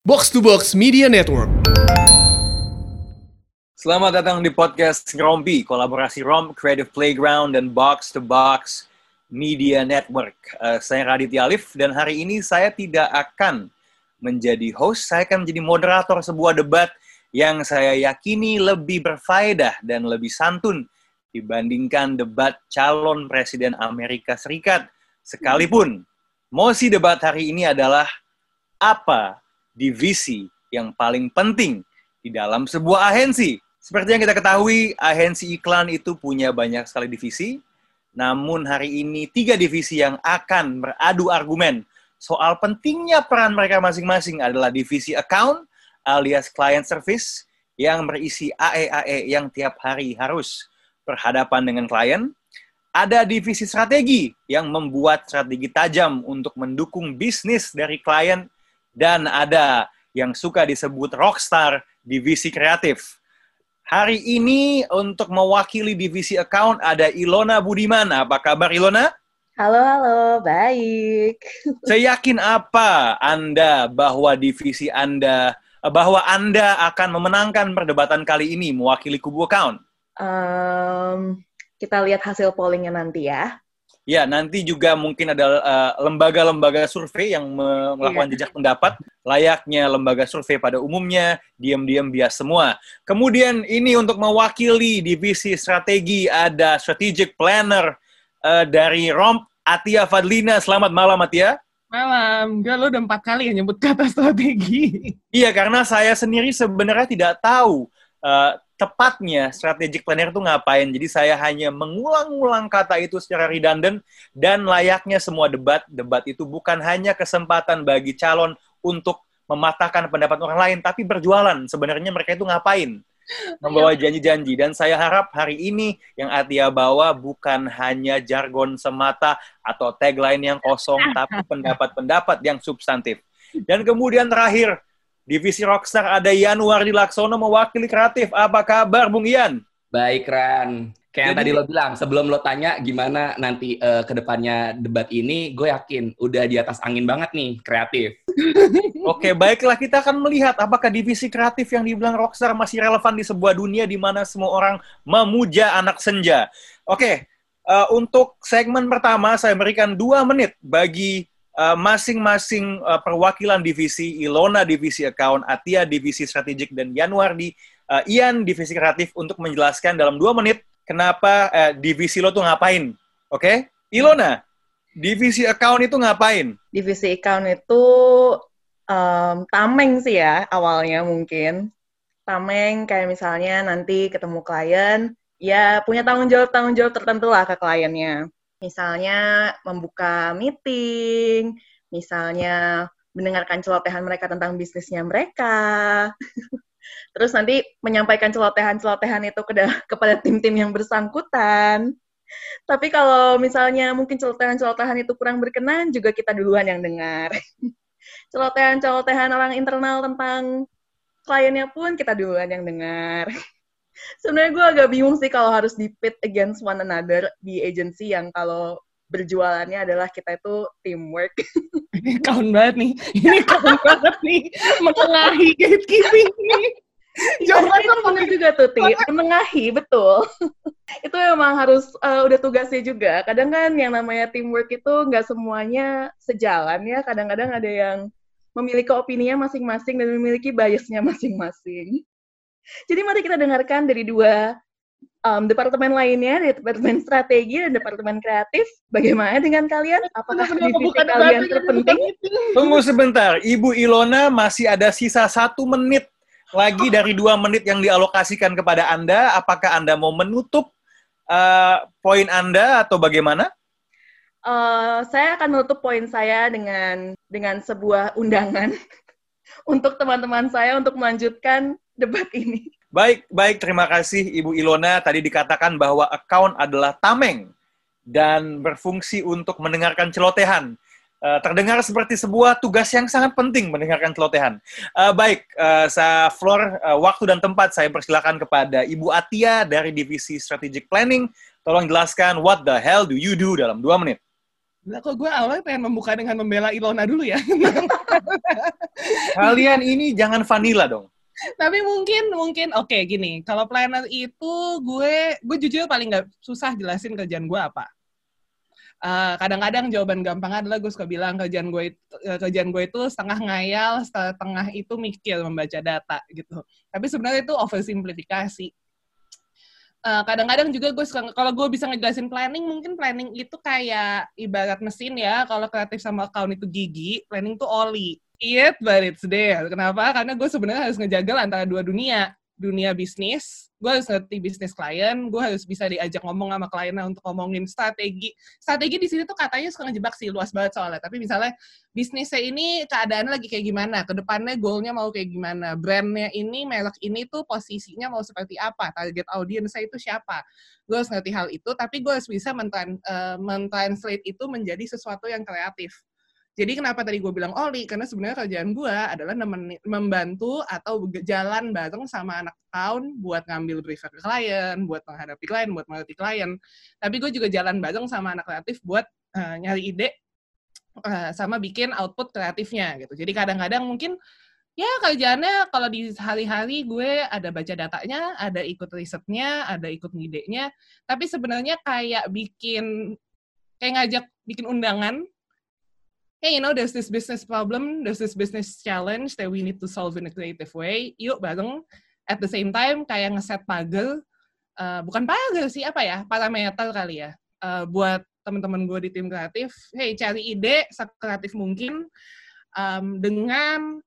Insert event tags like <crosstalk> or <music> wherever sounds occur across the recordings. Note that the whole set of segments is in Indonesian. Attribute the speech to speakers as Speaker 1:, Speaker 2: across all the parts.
Speaker 1: Box to Box Media Network.
Speaker 2: Selamat datang di podcast Rompi, kolaborasi Rom Creative Playground dan Box to Box Media Network. Uh, saya Raditya Alif dan hari ini saya tidak akan menjadi host, saya akan menjadi moderator sebuah debat yang saya yakini lebih berfaedah dan lebih santun dibandingkan debat calon presiden Amerika Serikat. Sekalipun mosi debat hari ini adalah apa divisi yang paling penting di dalam sebuah agensi. Seperti yang kita ketahui, agensi iklan itu punya banyak sekali divisi. Namun hari ini tiga divisi yang akan beradu argumen soal pentingnya peran mereka masing-masing adalah divisi account alias client service yang berisi AE-AE yang tiap hari harus berhadapan dengan klien. Ada divisi strategi yang membuat strategi tajam untuk mendukung bisnis dari klien dan ada yang suka disebut rockstar divisi kreatif. Hari ini untuk mewakili divisi account ada Ilona Budiman. Apa kabar Ilona?
Speaker 3: Halo, halo, baik. <laughs>
Speaker 2: Saya yakin apa Anda bahwa divisi Anda bahwa Anda akan memenangkan perdebatan kali ini mewakili kubu account?
Speaker 3: Um, kita lihat hasil pollingnya nanti ya.
Speaker 2: Ya, nanti juga mungkin ada uh, lembaga-lembaga survei yang melakukan yeah. jejak pendapat, layaknya lembaga survei pada umumnya, diam-diam bias semua. Kemudian ini untuk mewakili divisi strategi ada strategic planner uh, dari ROMP, Atia Fadlina. Selamat malam, Atia.
Speaker 4: Malam, enggak lo udah empat kali ya nyebut kata strategi.
Speaker 2: Iya, karena saya sendiri sebenarnya tidak tahu uh, tepatnya strategic planner itu ngapain. Jadi saya hanya mengulang-ulang kata itu secara redundant dan layaknya semua debat, debat itu bukan hanya kesempatan bagi calon untuk mematahkan pendapat orang lain, tapi berjualan. Sebenarnya mereka itu ngapain? Membawa janji-janji. Dan saya harap hari ini yang Atia bawa bukan hanya jargon semata atau tagline yang kosong, <laughs> tapi pendapat-pendapat yang substantif. Dan kemudian terakhir, Divisi Rockstar ada Yanuar Laksono mewakili kreatif. Apa kabar, Bung Ian?
Speaker 5: Baik, Ran. Kayak yang tadi lo bilang, sebelum lo tanya gimana nanti uh, ke depannya debat ini, gue yakin udah di atas angin banget nih, kreatif. <laughs>
Speaker 2: Oke, baiklah kita akan melihat apakah divisi kreatif yang dibilang Rockstar masih relevan di sebuah dunia di mana semua orang memuja anak senja. Oke, uh, untuk segmen pertama saya berikan dua menit bagi Eh, masing-masing uh, perwakilan divisi Ilona divisi account, Atia divisi strategik dan Januar di uh, Ian divisi kreatif untuk menjelaskan dalam dua menit kenapa uh, divisi lo tuh ngapain. Oke? Okay? Ilona, divisi account itu ngapain?
Speaker 3: Divisi account itu um, tameng sih ya awalnya mungkin. Tameng kayak misalnya nanti ketemu klien, ya punya tanggung jawab tanggung jawab tertentu lah ke kliennya Misalnya membuka meeting, misalnya mendengarkan celotehan mereka tentang bisnisnya mereka. <laughs> Terus nanti menyampaikan celotehan-celotehan itu ke <laughs> kepada tim-tim yang bersangkutan. Tapi kalau misalnya mungkin celotehan-celotehan itu kurang berkenan, juga kita duluan yang dengar. <laughs> Celotehan-celotehan orang internal tentang kliennya pun kita duluan yang dengar sebenarnya gue agak bingung sih kalau harus di pit against one another di agency yang kalau berjualannya adalah kita itu teamwork.
Speaker 4: Ini kawan banget nih. Ini kawan <laughs> banget nih. Menengahi gatekeeping nih.
Speaker 3: Jangan kan bener juga tuh, Ti. Menengahi, betul. <laughs> itu memang harus uh, udah tugasnya juga. Kadang kan yang namanya teamwork itu nggak semuanya sejalan ya. Kadang-kadang ada yang memiliki opininya masing-masing dan memiliki biasnya masing-masing. Jadi mari kita dengarkan dari dua um, departemen lainnya, dari departemen strategi dan departemen kreatif. Bagaimana dengan kalian? Apakah divisi kalian terpenting?
Speaker 2: Tunggu sebentar, Ibu Ilona masih ada sisa satu menit lagi dari dua menit yang dialokasikan kepada Anda. Apakah Anda mau menutup uh, poin Anda atau bagaimana?
Speaker 3: Uh, saya akan menutup poin saya dengan dengan sebuah undangan <laughs> untuk teman-teman saya untuk melanjutkan debat ini.
Speaker 2: Baik, baik. Terima kasih Ibu Ilona. Tadi dikatakan bahwa account adalah tameng dan berfungsi untuk mendengarkan celotehan. Uh, terdengar seperti sebuah tugas yang sangat penting mendengarkan celotehan. Uh, baik, uh, saya floor uh, waktu dan tempat saya persilakan kepada Ibu Atia dari Divisi Strategic Planning. Tolong jelaskan what the hell do you do dalam dua menit.
Speaker 4: Nah, kok gue awalnya pengen membuka dengan membela Ilona dulu ya. <laughs>
Speaker 2: Kalian ini jangan vanilla dong.
Speaker 4: Tapi mungkin mungkin oke gini, kalau planner itu gue gue jujur paling nggak susah jelasin kerjaan gue apa. Uh, kadang-kadang jawaban gampang adalah gue suka bilang kerjaan gue itu, eh, kerjaan gue itu setengah ngayal, setengah itu mikir membaca data gitu. Tapi sebenarnya itu oversimplifikasi. Uh, kadang-kadang juga gue suka kalau gue bisa ngejelasin planning mungkin planning itu kayak ibarat mesin ya kalau kreatif sama account itu gigi planning itu oli it but it's there. Kenapa? Karena gue sebenarnya harus ngejagal antara dua dunia. Dunia bisnis, gue harus ngerti bisnis klien, gue harus bisa diajak ngomong sama kliennya untuk ngomongin strategi. Strategi di sini tuh katanya suka ngejebak sih, luas banget soalnya. Tapi misalnya bisnisnya ini keadaannya lagi kayak gimana, ke depannya goalnya mau kayak gimana, brandnya ini, merek ini tuh posisinya mau seperti apa, target audiensnya itu siapa. Gue harus ngerti hal itu, tapi gue harus bisa eh, mentranslate itu menjadi sesuatu yang kreatif jadi kenapa tadi gue bilang Oli? Karena sebenarnya kerjaan gue adalah membantu atau jalan bareng sama anak tahun buat ngambil brief ke klien, buat menghadapi klien, buat mengerti klien. Tapi gue juga jalan bareng sama anak kreatif buat uh, nyari ide uh, sama bikin output kreatifnya gitu. Jadi kadang-kadang mungkin ya kerjaannya kalau di hari-hari gue ada baca datanya, ada ikut risetnya, ada ikut ngidenya, tapi sebenarnya kayak bikin kayak ngajak bikin undangan hey, you know, there's this business problem, there's this business challenge that we need to solve in a creative way. Yuk bareng. At the same time, kayak ngeset pagar, uh, bukan pagar sih, apa ya, parameter kali ya, uh, buat teman-teman gue di tim kreatif. Hey, cari ide sekreatif mungkin um, dengan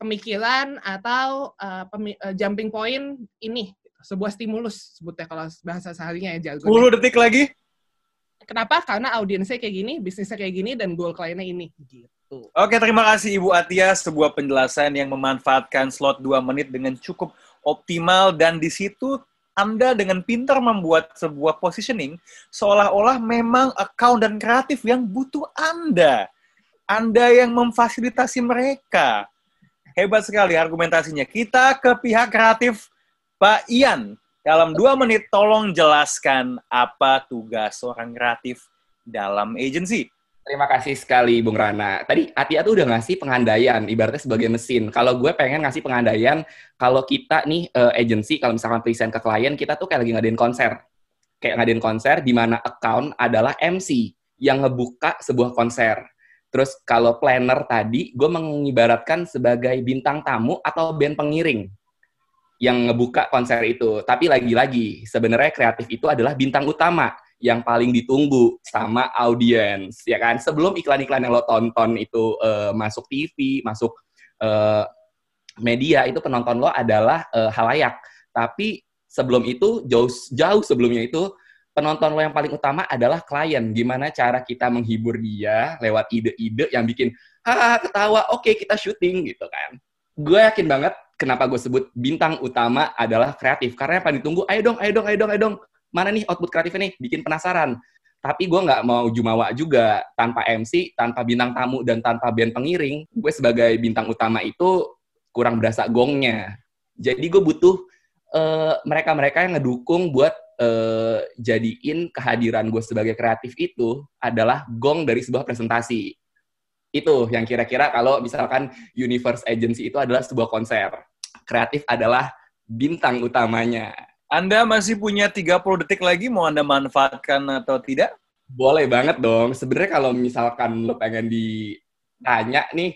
Speaker 4: pemikiran atau uh, pemi uh, jumping point ini sebuah stimulus sebutnya kalau bahasa seharinya ya jago.
Speaker 2: 10 detik lagi.
Speaker 4: Kenapa? Karena audiensnya kayak gini, bisnisnya kayak gini, dan goal kliennya ini. Gitu.
Speaker 2: Oke, terima kasih Ibu Atia. Sebuah penjelasan yang memanfaatkan slot 2 menit dengan cukup optimal dan di situ anda dengan pintar membuat sebuah positioning seolah-olah memang account dan kreatif yang butuh Anda. Anda yang memfasilitasi mereka. Hebat sekali argumentasinya. Kita ke pihak kreatif Pak Ian. Dalam dua menit, tolong jelaskan apa tugas seorang kreatif dalam agency.
Speaker 5: Terima kasih sekali, Bung Rana. Tadi Atia tuh udah ngasih pengandaian, ibaratnya sebagai mesin. Kalau gue pengen ngasih pengandaian, kalau kita nih uh, agency, kalau misalkan present ke klien, kita tuh kayak lagi ngadain konser. Kayak ngadain konser, di mana account adalah MC yang ngebuka sebuah konser. Terus kalau planner tadi, gue mengibaratkan sebagai bintang tamu atau band pengiring yang ngebuka konser itu. Tapi lagi-lagi, sebenarnya kreatif itu adalah bintang utama yang paling ditunggu sama audiens, ya kan? Sebelum iklan-iklan yang lo tonton itu uh, masuk TV, masuk uh, media, itu penonton lo adalah uh, halayak. Tapi sebelum itu, jauh, jauh sebelumnya itu, penonton lo yang paling utama adalah klien. Gimana cara kita menghibur dia lewat ide-ide yang bikin, hahaha ketawa, oke okay, kita syuting gitu kan. Gue yakin banget kenapa gue sebut bintang utama adalah kreatif. Karena paling ditunggu, ayo dong, ayo dong, ayo dong, ayo dong. Mana nih output kreatifnya nih? Bikin penasaran. Tapi gue nggak mau jumawa juga tanpa MC, tanpa bintang tamu, dan tanpa band pengiring. Gue sebagai bintang utama itu kurang berasa gongnya. Jadi gue butuh mereka mereka-mereka yang ngedukung buat uh, jadiin kehadiran gue sebagai kreatif itu adalah gong dari sebuah presentasi itu yang kira-kira kalau misalkan Universe Agency itu adalah sebuah konser. Kreatif adalah bintang utamanya.
Speaker 2: Anda masih punya 30 detik lagi, mau Anda manfaatkan atau tidak?
Speaker 5: Boleh banget dong. Sebenarnya kalau misalkan lo pengen ditanya nih,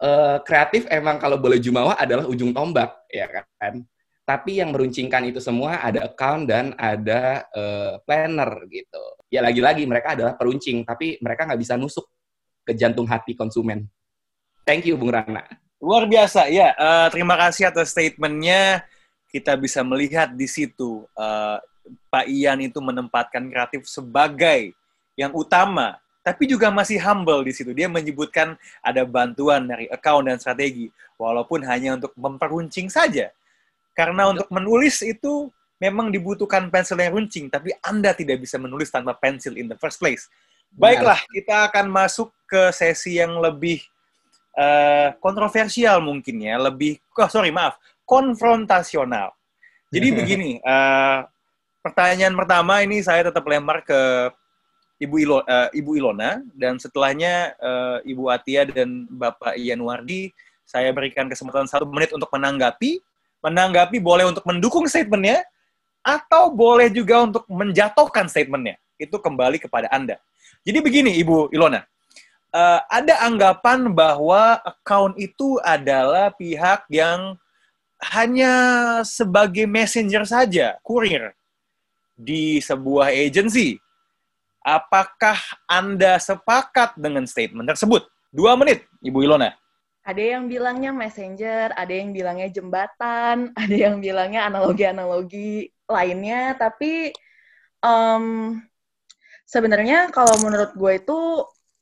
Speaker 5: uh, kreatif emang kalau boleh jumawa adalah ujung tombak, ya kan? Tapi yang meruncingkan itu semua ada account dan ada uh, planner gitu. Ya lagi-lagi mereka adalah peruncing, tapi mereka nggak bisa nusuk ke jantung hati konsumen. Thank you, Bung Rana.
Speaker 2: Luar biasa, ya. Uh, terima kasih atas statementnya. Kita bisa melihat di situ uh, Pak Ian itu menempatkan kreatif sebagai yang utama, tapi juga masih humble di situ. Dia menyebutkan ada bantuan dari account dan strategi, walaupun hanya untuk memperuncing saja. Karena untuk menulis itu memang dibutuhkan pensil yang runcing, tapi Anda tidak bisa menulis tanpa pensil in the first place. Baiklah, kita akan masuk ke sesi yang lebih uh, kontroversial mungkin ya, lebih, oh sorry maaf, konfrontasional. Jadi <laughs> begini, uh, pertanyaan pertama ini saya tetap lempar ke Ibu Ilo, uh, Ibu Ilona dan setelahnya uh, Ibu Atia dan Bapak Yanuardi saya berikan kesempatan satu menit untuk menanggapi. Menanggapi boleh untuk mendukung statementnya atau boleh juga untuk menjatuhkan statementnya. Itu kembali kepada Anda. Jadi begini Ibu Ilona, uh, ada anggapan bahwa account itu adalah pihak yang hanya sebagai messenger saja, kurir di sebuah agency Apakah Anda sepakat dengan statement tersebut? Dua menit, Ibu Ilona.
Speaker 3: Ada yang bilangnya messenger, ada yang bilangnya jembatan, <laughs> ada yang bilangnya analogi-analogi lainnya, tapi um, sebenarnya kalau menurut gue itu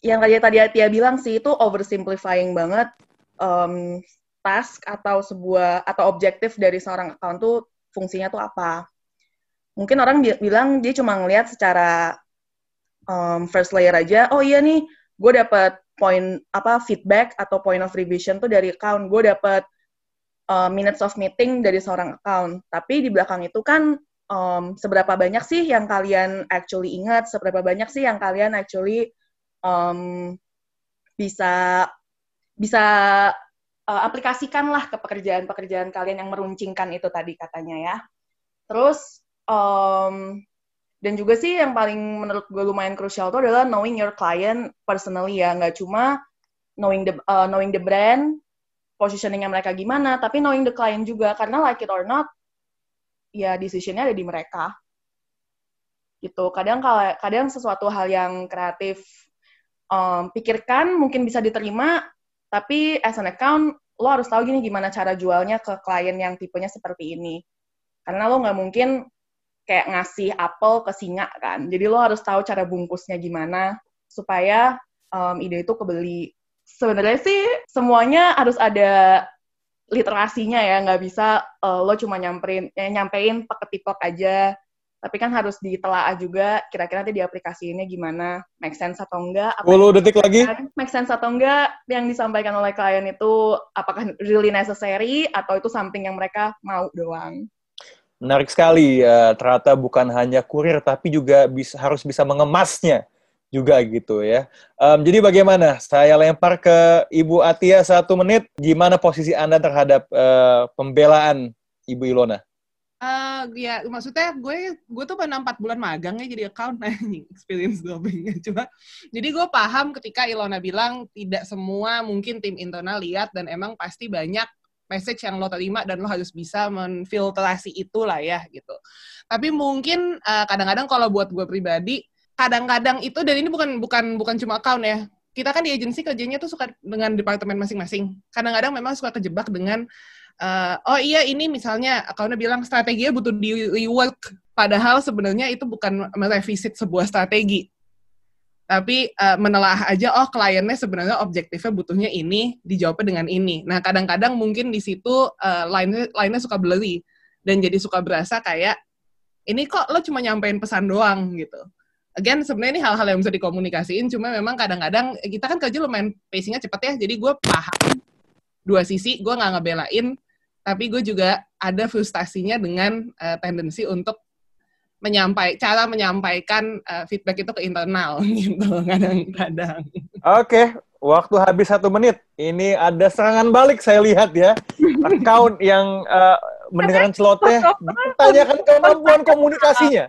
Speaker 3: yang tadi tadi Atia bilang sih itu oversimplifying banget um, task atau sebuah atau objektif dari seorang account tuh fungsinya tuh apa. Mungkin orang bilang dia cuma ngelihat secara um, first layer aja, oh iya nih, gue dapat point apa feedback atau point of revision tuh dari account, gue dapat uh, minutes of meeting dari seorang account. Tapi di belakang itu kan um, seberapa banyak sih yang kalian actually ingat, seberapa banyak sih yang kalian actually um, bisa bisa uh, aplikasikan lah ke pekerjaan-pekerjaan kalian yang meruncingkan itu tadi katanya ya. Terus um, dan juga sih yang paling menurut gue lumayan krusial itu adalah knowing your client personally ya. Nggak cuma knowing the uh, knowing the brand positioningnya mereka gimana tapi knowing the client juga. Karena like it or not ya decisionnya ada di mereka. Gitu. Kadang kadang sesuatu hal yang kreatif um, pikirkan mungkin bisa diterima tapi as an account lo harus tahu gini gimana cara jualnya ke klien yang tipenya seperti ini karena lo nggak mungkin kayak ngasih apel ke singa kan. Jadi lo harus tahu cara bungkusnya gimana supaya um, ide itu kebeli. Sebenarnya sih semuanya harus ada literasinya ya, nggak bisa uh, lo cuma nyamperin, ya, nyampein pakai aja. Tapi kan harus ditelaah juga kira-kira nanti di aplikasi ini gimana, make sense atau enggak.
Speaker 2: 10 detik lagi.
Speaker 3: Make sense atau enggak yang disampaikan oleh klien itu apakah really necessary atau itu something yang mereka mau doang.
Speaker 2: Menarik sekali, ya, ternyata bukan hanya kurir, tapi juga bisa, harus bisa mengemasnya juga gitu ya. Um, jadi bagaimana? Saya lempar ke Ibu Atia satu menit. Gimana posisi Anda terhadap uh, pembelaan Ibu Ilona?
Speaker 4: Uh, ya maksudnya gue gue tuh pernah empat bulan magang ya jadi account <laughs> nih experience gue cuma jadi gue paham ketika Ilona bilang tidak semua mungkin tim internal lihat dan emang pasti banyak message yang lo terima dan lo harus bisa menfiltrasi itulah ya gitu. Tapi mungkin eh, kadang-kadang kalau buat gue pribadi, kadang-kadang itu dan ini bukan bukan bukan cuma account ya. Kita kan di agensi kerjanya tuh suka dengan departemen masing-masing. Kadang-kadang memang suka kejebak dengan uh, oh iya ini misalnya accountnya bilang strateginya butuh di rework. Padahal sebenarnya itu bukan merevisit sebuah strategi. Tapi uh, menelaah aja oh kliennya sebenarnya objektifnya butuhnya ini dijawabnya dengan ini. Nah kadang-kadang mungkin di situ uh, lainnya lainnya suka blurry dan jadi suka berasa kayak ini kok lo cuma nyampein pesan doang gitu. Again sebenarnya ini hal-hal yang bisa dikomunikasiin cuma memang kadang-kadang kita kan kerja lumayan pacingnya cepet ya jadi gue paham dua sisi gue nggak ngebelain tapi gue juga ada frustasinya dengan uh, tendensi untuk menyampai cara menyampaikan uh, feedback itu ke internal <laughs> gitu kadang-kadang.
Speaker 2: Oke, okay. waktu habis satu menit. Ini ada serangan balik saya lihat ya. Account yang uh, mendengarkan celoteh dipertanyakan kemampuan komunikasinya.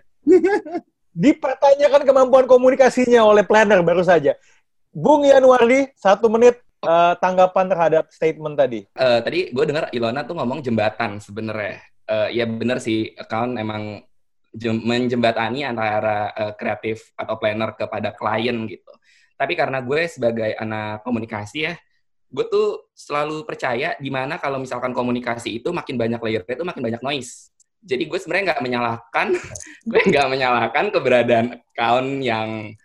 Speaker 2: Dipertanyakan kemampuan komunikasinya oleh planner baru saja. Bung Yanuardi, satu menit uh, tanggapan terhadap statement tadi.
Speaker 5: Uh, tadi gue dengar Ilona tuh ngomong jembatan sebenarnya. Uh, ya benar sih, account emang menjembatani antara uh, kreatif atau planner kepada klien gitu. Tapi karena gue sebagai anak komunikasi ya, gue tuh selalu percaya di mana kalau misalkan komunikasi itu makin banyak layer itu makin banyak noise. Jadi gue sebenarnya nggak menyalahkan, <laughs> gue nggak menyalahkan keberadaan account yang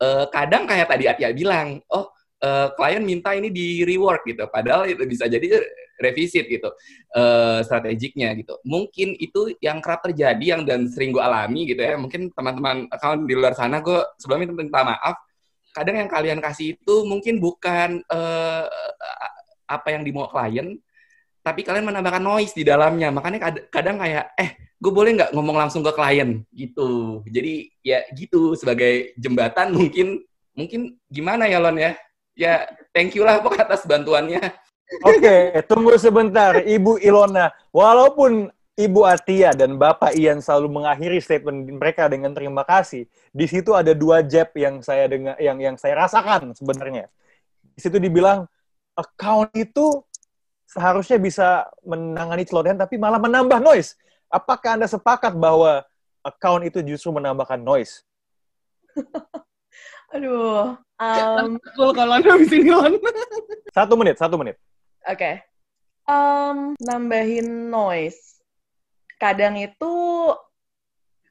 Speaker 5: uh, kadang kayak tadi Atia bilang, oh uh, klien minta ini di reward gitu, padahal itu bisa jadi revisit gitu uh, strategiknya gitu. Mungkin itu yang kerap terjadi yang dan sering gue alami gitu ya. Mungkin teman-teman account di luar sana gue sebelumnya minta maaf. Kadang yang kalian kasih itu mungkin bukan uh, apa yang dimau klien, tapi kalian menambahkan noise di dalamnya. Makanya kadang kayak eh gue boleh nggak ngomong langsung ke klien gitu. Jadi ya gitu sebagai jembatan mungkin mungkin gimana ya Lon ya? Ya thank you lah Pok atas bantuannya.
Speaker 2: Oke, tunggu sebentar, Ibu Ilona. Walaupun Ibu Atia dan Bapak Ian selalu mengakhiri statement mereka dengan terima kasih, di situ ada dua jab yang saya dengar, yang yang saya rasakan sebenarnya. Di situ dibilang account itu seharusnya bisa menangani celotehan, tapi malah menambah noise. Apakah anda sepakat bahwa account itu justru menambahkan noise? <laughs>
Speaker 3: Aduh. Um,
Speaker 4: kalau anda habis ini Lon.
Speaker 2: Satu menit, satu menit.
Speaker 3: Oke. Um, nambahin noise. Kadang itu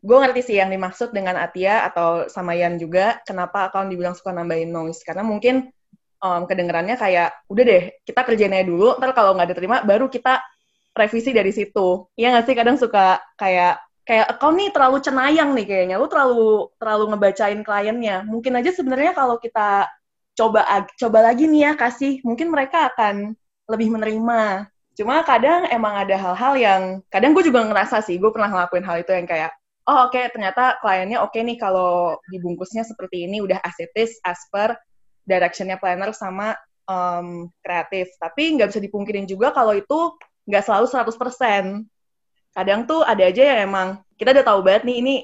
Speaker 3: gue ngerti sih yang dimaksud dengan Atia atau sama Yan juga kenapa account dibilang suka nambahin noise karena mungkin um, kedengerannya kayak udah deh kita kerjain aja dulu ntar kalau nggak diterima baru kita revisi dari situ Iya nggak sih kadang suka kayak kayak account nih terlalu cenayang nih kayaknya. Lu terlalu terlalu ngebacain kliennya. Mungkin aja sebenarnya kalau kita coba coba lagi nih ya kasih mungkin mereka akan lebih menerima. Cuma kadang emang ada hal-hal yang kadang gue juga ngerasa sih gue pernah ngelakuin hal itu yang kayak oh oke ternyata kliennya oke nih kalau dibungkusnya seperti ini udah as it is as per directionnya planner sama um, kreatif. Tapi nggak bisa dipungkirin juga kalau itu nggak selalu 100% kadang tuh ada aja yang emang kita udah tahu banget nih ini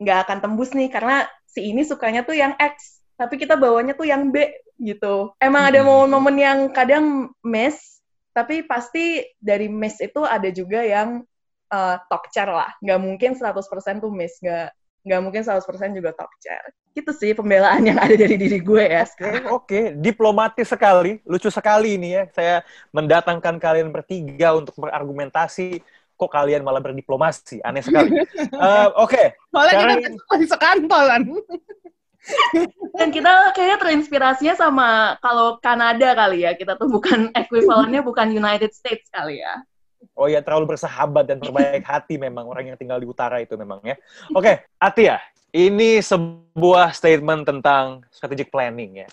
Speaker 3: nggak akan tembus nih karena si ini sukanya tuh yang X tapi kita bawanya tuh yang B gitu. Emang ada momen-momen yang kadang miss tapi pasti dari miss itu ada juga yang uh, talk chair lah. Nggak mungkin 100% tuh miss nggak nggak mungkin 100% juga talk chair gitu sih pembelaan yang ada dari diri gue ya
Speaker 2: Oke, oke, diplomatis sekali, lucu sekali ini ya. Saya mendatangkan kalian bertiga untuk berargumentasi, kok kalian malah berdiplomasi, aneh sekali. <laughs> Eh, oke,
Speaker 4: Soalnya kita
Speaker 2: Sekarang-
Speaker 4: masih sekantolan.
Speaker 3: Dan kita kayaknya terinspirasinya sama kalau Kanada kali ya. Kita tuh bukan ekuivalennya bukan United States kali ya.
Speaker 2: oh ya terlalu bersahabat dan berbaik hati memang orang yang tinggal di utara itu memang ya. Oke, Atia, ini sebuah statement tentang strategic planning ya.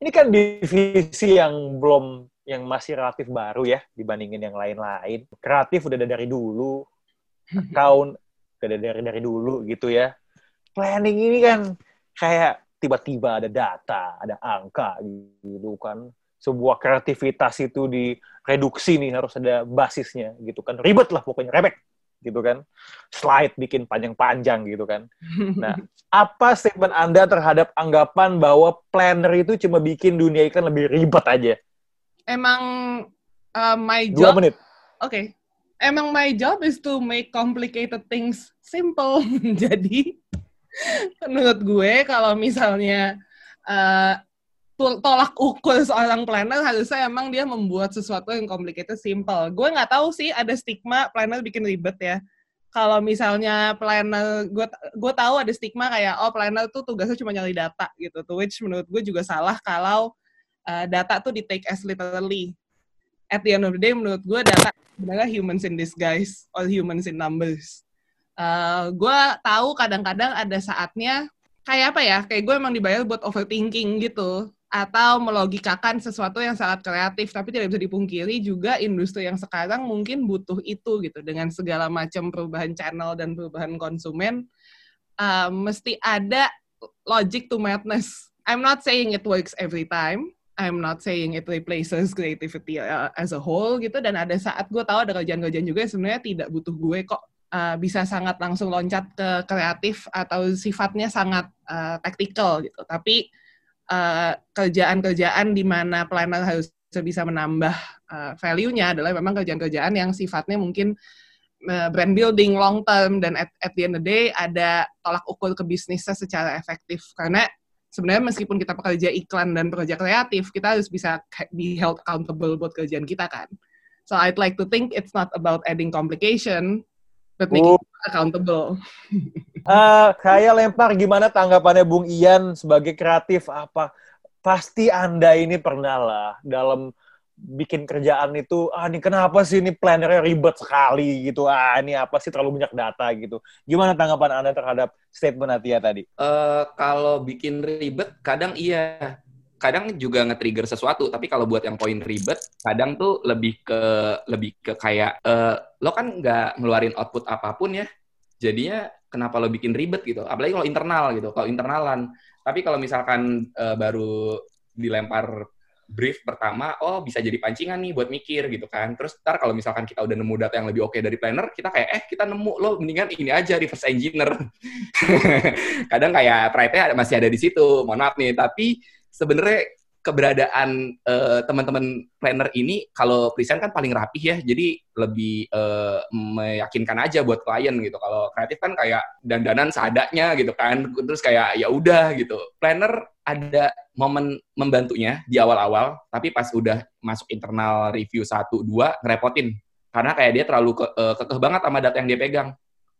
Speaker 2: Ini kan divisi yang belum yang masih relatif baru ya dibandingin yang lain-lain. Kreatif udah ada dari dulu, <laughs> account udah ada dari dari dulu gitu ya. Planning ini kan kayak tiba-tiba ada data, ada angka gitu kan. Sebuah kreativitas itu direduksi nih harus ada basisnya gitu kan. Ribet lah pokoknya, rebek gitu kan. Slide bikin panjang-panjang gitu kan. Nah, <laughs> apa statement Anda terhadap anggapan bahwa planner itu cuma bikin dunia iklan lebih ribet aja?
Speaker 4: Emang uh, my
Speaker 2: Dua
Speaker 4: job,
Speaker 2: menit.
Speaker 4: oke. Emang my job is to make complicated things simple. <laughs> Jadi menurut gue kalau misalnya uh, tolak ukur seorang planner harusnya emang dia membuat sesuatu yang complicated simple. Gue nggak tahu sih ada stigma planner bikin ribet ya. Kalau misalnya planner, gue gue tahu ada stigma kayak oh planner tuh tugasnya cuma nyari data gitu. To which menurut gue juga salah kalau uh, data tuh di take as literally. At the end of the day menurut gue data sebenarnya humans in disguise or humans in numbers. Uh, gue tahu kadang-kadang ada saatnya kayak apa ya kayak gue emang dibayar buat overthinking gitu atau melogikakan sesuatu yang sangat kreatif tapi tidak bisa dipungkiri juga industri yang sekarang mungkin butuh itu gitu dengan segala macam perubahan channel dan perubahan konsumen uh, mesti ada logic to madness I'm not saying it works every time I'm not saying it replaces creativity uh, as a whole gitu. Dan ada saat gue tahu ada kerjaan-kerjaan juga sebenarnya tidak butuh gue kok uh, bisa sangat langsung loncat ke kreatif atau sifatnya sangat uh, tactical gitu. Tapi uh, kerjaan-kerjaan di mana planner harus bisa menambah uh, value-nya adalah memang kerjaan-kerjaan yang sifatnya mungkin uh, brand building long term. Dan at, at the end of the day ada tolak ukur ke bisnisnya secara efektif. Karena sebenarnya meskipun kita pekerja iklan dan pekerja kreatif kita harus bisa be held accountable buat kerjaan kita kan. So I'd like to think it's not about adding complication, but making
Speaker 2: Oh.
Speaker 4: accountable. <laughs>
Speaker 2: Eh, saya lempar gimana tanggapannya Bung Ian sebagai kreatif apa? Pasti Anda ini pernah lah dalam bikin kerjaan itu, ah ini kenapa sih ini plannernya ribet sekali gitu, ah ini apa sih terlalu banyak data gitu. Gimana tanggapan Anda terhadap statement Atia tadi?
Speaker 5: Eh, kalau bikin ribet, kadang iya. Kadang juga nge-trigger sesuatu, tapi kalau buat yang poin ribet, kadang tuh lebih ke lebih ke kayak eh, lo kan nggak ngeluarin output apa pun ya, jadinya kenapa lo bikin ribet gitu apalagi kalau internal gitu kalau internalan tapi kalau misalkan uh, baru dilempar brief pertama, oh bisa jadi pancingan nih buat mikir gitu kan. Terus ntar kalau misalkan kita udah nemu data yang lebih oke okay dari planner, kita kayak, eh kita nemu, lo mendingan ini aja reverse engineer. <laughs> Kadang kayak pride masih ada di situ, mohon maaf nih. Tapi sebenarnya keberadaan uh, teman-teman planner ini kalau present kan paling rapih ya, jadi lebih uh, meyakinkan aja buat klien gitu. Kalau kreatif kan kayak dandanan seadanya gitu kan, terus kayak ya udah gitu. Planner ada momen membantunya di awal-awal, tapi pas udah masuk internal review satu dua ngerepotin karena kayak dia terlalu ke, uh, kekeh banget sama data yang dia pegang.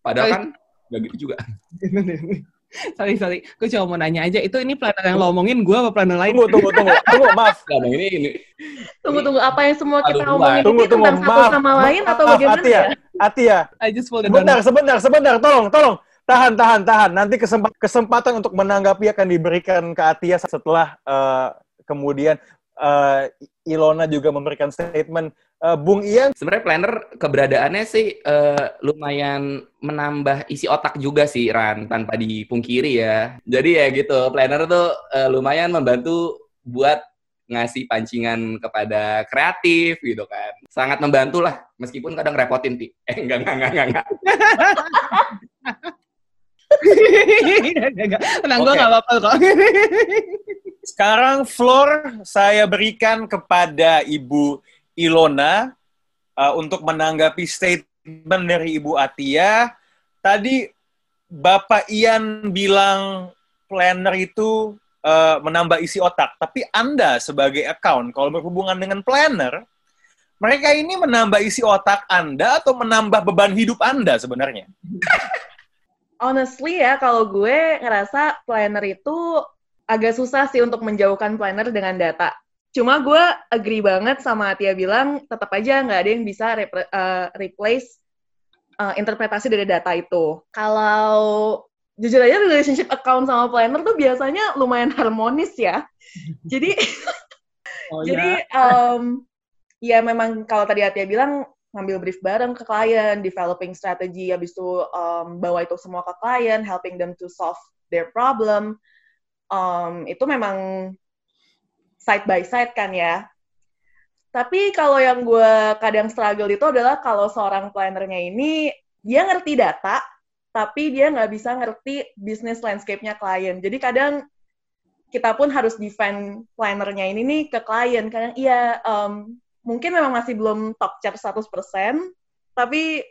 Speaker 5: Padahal kan nggak gitu juga. <laughs> <laughs>
Speaker 4: sorry sorry. Gue cuma mau nanya aja itu ini planner yang lo omongin gue apa planner lain?
Speaker 2: Tunggu tunggu tunggu. Tunggu maaf.
Speaker 5: Nah, ini ini.
Speaker 3: Tunggu tunggu. Apa yang semua kita
Speaker 5: Aduh,
Speaker 3: omongin
Speaker 2: tunggu,
Speaker 3: ini
Speaker 2: tunggu,
Speaker 3: tentang satu
Speaker 2: maaf.
Speaker 3: sama lain atau
Speaker 2: Maaf,
Speaker 3: bagaimana?
Speaker 2: Atia,
Speaker 3: ya
Speaker 2: Atia,
Speaker 4: I just
Speaker 2: sebentar, sebentar, sebentar, tolong, tolong, tahan, tahan, tahan. Nanti kesempatan, kesempatan untuk menanggapi akan diberikan ke Atia setelah uh, kemudian uh, Ilona juga memberikan statement. Uh, Bung Ian,
Speaker 5: sebenarnya planner keberadaannya sih eh, lumayan menambah isi otak juga sih Ran tanpa dipungkiri ya jadi ya gitu planner tuh eh, lumayan membantu buat ngasih pancingan kepada kreatif gitu kan sangat membantu lah meskipun kadang repotin ti eh enggak enggak enggak enggak, enggak.
Speaker 4: Enggak, <laughs> Tenang, gue
Speaker 2: Oke.
Speaker 4: gak apa-apa kok. <laughs>
Speaker 2: sekarang floor saya berikan kepada Ibu Ilona uh, untuk menanggapi statement dari Ibu Atia. Tadi Bapak Ian bilang planner itu uh, menambah isi otak, tapi Anda sebagai account kalau berhubungan dengan planner, mereka ini menambah isi otak Anda atau menambah beban hidup Anda sebenarnya?
Speaker 3: honestly ya kalau gue ngerasa planner itu agak susah sih untuk menjauhkan planner dengan data. Cuma gue agree banget sama Atia bilang tetap aja nggak ada yang bisa repre- uh, replace uh, interpretasi dari data itu. Kalau jujur aja relationship account sama planner tuh biasanya lumayan harmonis ya. <laughs> Jadi
Speaker 4: Oh, <laughs>
Speaker 3: jadi
Speaker 4: ya.
Speaker 3: um, ya memang kalau tadi Atia bilang ngambil brief bareng ke klien, developing strategi, habis itu um, bawa itu semua ke klien, helping them to solve their problem. Um, itu memang side by side kan ya. Tapi kalau yang gue kadang struggle itu adalah kalau seorang plannernya ini dia ngerti data, tapi dia nggak bisa ngerti business landscape-nya klien. Jadi kadang kita pun harus defend plannernya ini nih ke klien. Kadang iya, um, mungkin memang masih belum top chart 100%, tapi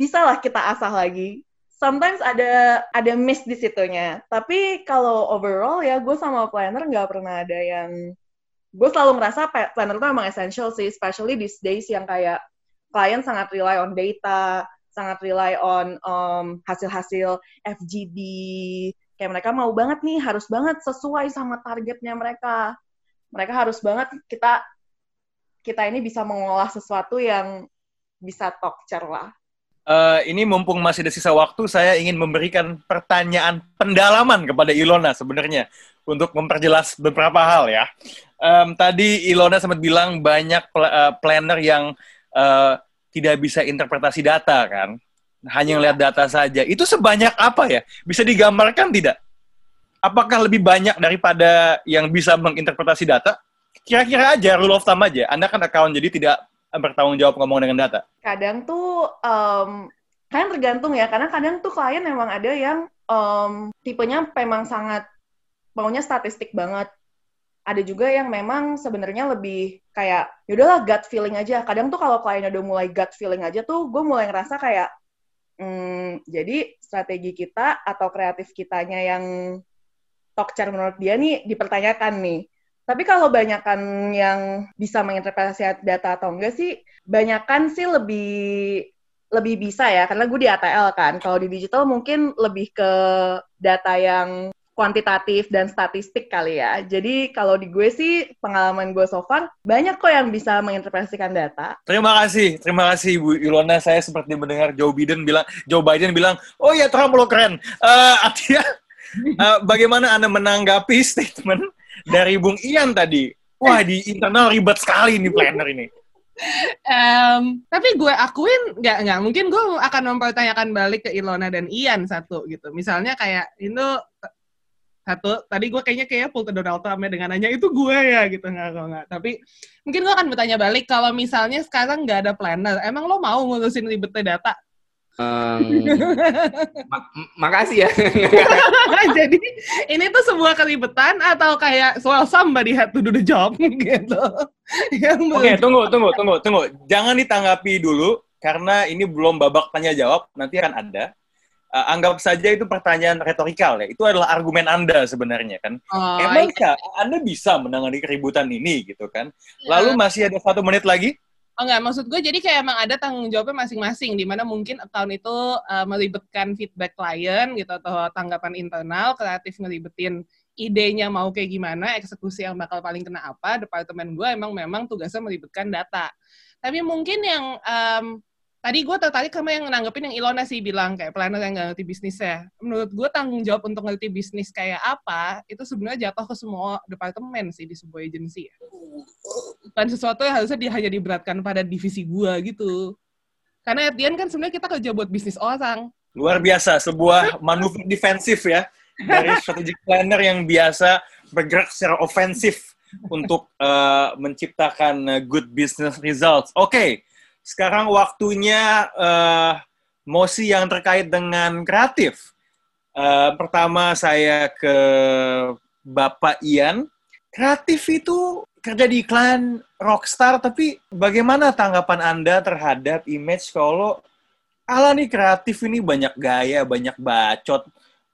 Speaker 3: bisa lah kita asah lagi. Sometimes ada ada miss di situnya. Tapi kalau overall ya gue sama planner nggak pernah ada yang gue selalu ngerasa planner itu emang essential sih, especially these days yang kayak klien sangat rely on data, sangat rely on um, hasil-hasil FGD. Kayak mereka mau banget nih, harus banget sesuai sama targetnya mereka. Mereka harus banget kita kita ini bisa mengolah sesuatu yang bisa talk lah.
Speaker 2: Eh, ini mumpung masih ada sisa waktu, saya ingin memberikan pertanyaan pendalaman kepada Ilona sebenarnya untuk memperjelas beberapa hal ya. Em, tadi Ilona sempat bilang banyak pl- eh, planner yang eh, tidak bisa interpretasi data kan, hanya ngelihat data saja. Itu sebanyak apa ya? Bisa digambarkan tidak? Apakah lebih banyak daripada yang bisa menginterpretasi data? Kira-kira aja rule of thumb aja. Anda kan account jadi tidak bertanggung jawab ngomong dengan data.
Speaker 3: kadang tuh um, kan tergantung ya karena kadang tuh klien memang ada yang um, tipenya memang sangat maunya statistik banget. Ada juga yang memang sebenarnya lebih kayak yaudahlah gut feeling aja. Kadang tuh kalau klien udah mulai gut feeling aja tuh gue mulai ngerasa kayak hmm, jadi strategi kita atau kreatif kitanya yang talk menurut dia nih dipertanyakan nih tapi kalau banyakan yang bisa menginterpretasi data atau enggak sih, banyakan sih lebih lebih bisa ya, karena gue di ATL kan. Kalau di digital mungkin lebih ke data yang kuantitatif dan statistik kali ya. Jadi kalau di gue sih pengalaman gue so far banyak kok yang bisa menginterpretasikan data.
Speaker 2: Terima kasih, terima kasih Bu Ilona. Saya seperti mendengar Joe Biden bilang, Joe Biden bilang, oh ya Trump lo keren. Eh <laughs> Atia, eh, bagaimana Anda menanggapi statement dari Bung Ian tadi? Wah di internal ribet sekali nih planner ini.
Speaker 4: Em, tapi gue akuin nggak nggak mungkin gue akan mempertanyakan balik ke Ilona dan Ian satu gitu. Misalnya kayak itu satu tadi gue kayaknya kayak full ke Donald Trump ya dengan nanya itu gue ya gitu nggak nggak. Tapi mungkin gue akan bertanya balik kalau misalnya sekarang nggak ada planner, emang lo mau ngurusin ribetnya data?
Speaker 5: Em, <laughs> mak- makasih ya.
Speaker 4: Jadi ini tuh sebuah keribetan atau kayak well somebody had to do the job gitu. Yang
Speaker 2: Oke, tunggu, tunggu, tunggu, tunggu. Jangan ditanggapi dulu, karena ini belum babak tanya jawab, nanti akan ada. Eh, anggap saja itu pertanyaan retorikal ya. Itu adalah argumen Anda sebenarnya kan.
Speaker 4: Oh,
Speaker 2: Emang Kak, Anda bisa menangani keributan ini gitu kan? Lalu masih ada satu menit lagi.
Speaker 4: Oh enggak, maksud gue jadi kayak emang ada tanggung jawabnya masing-masing, di mana mungkin account itu uh, melibetkan feedback klien gitu, atau tanggapan internal, kreatif ngelibetin idenya mau kayak gimana, eksekusi yang bakal paling kena apa, departemen gue emang memang tugasnya melibetkan data. Tapi mungkin yang, um, tadi gue tertarik sama yang nanggepin yang Ilona sih bilang, kayak planner yang nggak ngerti bisnisnya. Menurut gue tanggung jawab untuk ngerti bisnis kayak apa, itu sebenarnya jatuh ke semua departemen sih di sebuah agensi ya bukan sesuatu yang harusnya dia hanya diberatkan pada divisi gua gitu. Karena at the kan sebenarnya kita kerja buat bisnis orang.
Speaker 2: Luar biasa, sebuah manuver defensif ya dari strategic planner yang biasa bergerak secara ofensif untuk eh, menciptakan eh, good business results. Oke, sekarang waktunya eh, mosi yang terkait dengan kreatif. Eh, pertama saya ke Bapak Ian. Kreatif itu kerja di iklan rockstar, tapi bagaimana tanggapan Anda terhadap image kalau ala nih kreatif ini banyak gaya, banyak bacot,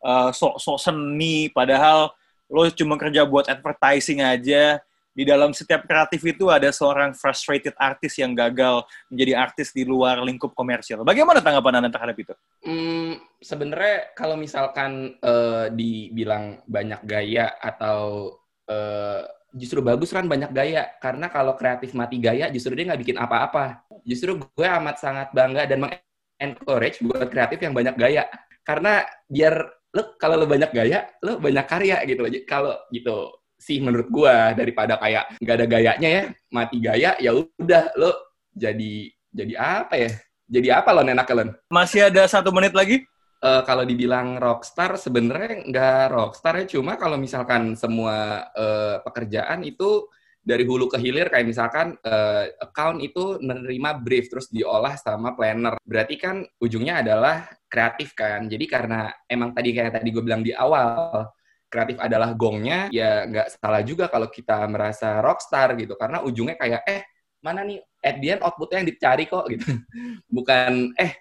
Speaker 2: eh, sok-sok seni, padahal lo cuma kerja buat advertising aja. Di dalam setiap kreatif itu ada seorang frustrated artis yang gagal menjadi artis di luar lingkup komersial. Bagaimana tanggapan Anda terhadap itu?
Speaker 5: Hmm, sebenarnya kalau misalkan eh, dibilang banyak gaya atau eh, justru bagus kan banyak gaya karena kalau kreatif mati gaya justru dia nggak bikin apa-apa. Justru gue amat sangat bangga dan mengencourage buat kreatif yang banyak gaya karena biar lo kalau lo banyak gaya lo banyak karya gitu Kalau gitu sih menurut gue daripada kayak nggak ada gayanya ya mati gaya ya udah lo jadi jadi apa ya? Jadi apa lo enak kalian?
Speaker 2: Masih ada satu menit lagi?
Speaker 5: Eh, kalau dibilang rockstar sebenarnya nggak rockstar ya cuma kalau misalkan semua eh, pekerjaan itu dari hulu ke hilir kayak misalkan eh, account itu menerima brief terus diolah sama planner berarti kan ujungnya adalah kreatif kan jadi karena emang tadi kayak tadi gue bilang di awal kreatif adalah gongnya ya nggak salah juga kalau kita merasa rockstar gitu. Karena ujungnya kayak eh mana nih? At the end outputnya yang dicari kok gitu. <laughs> Bukan eh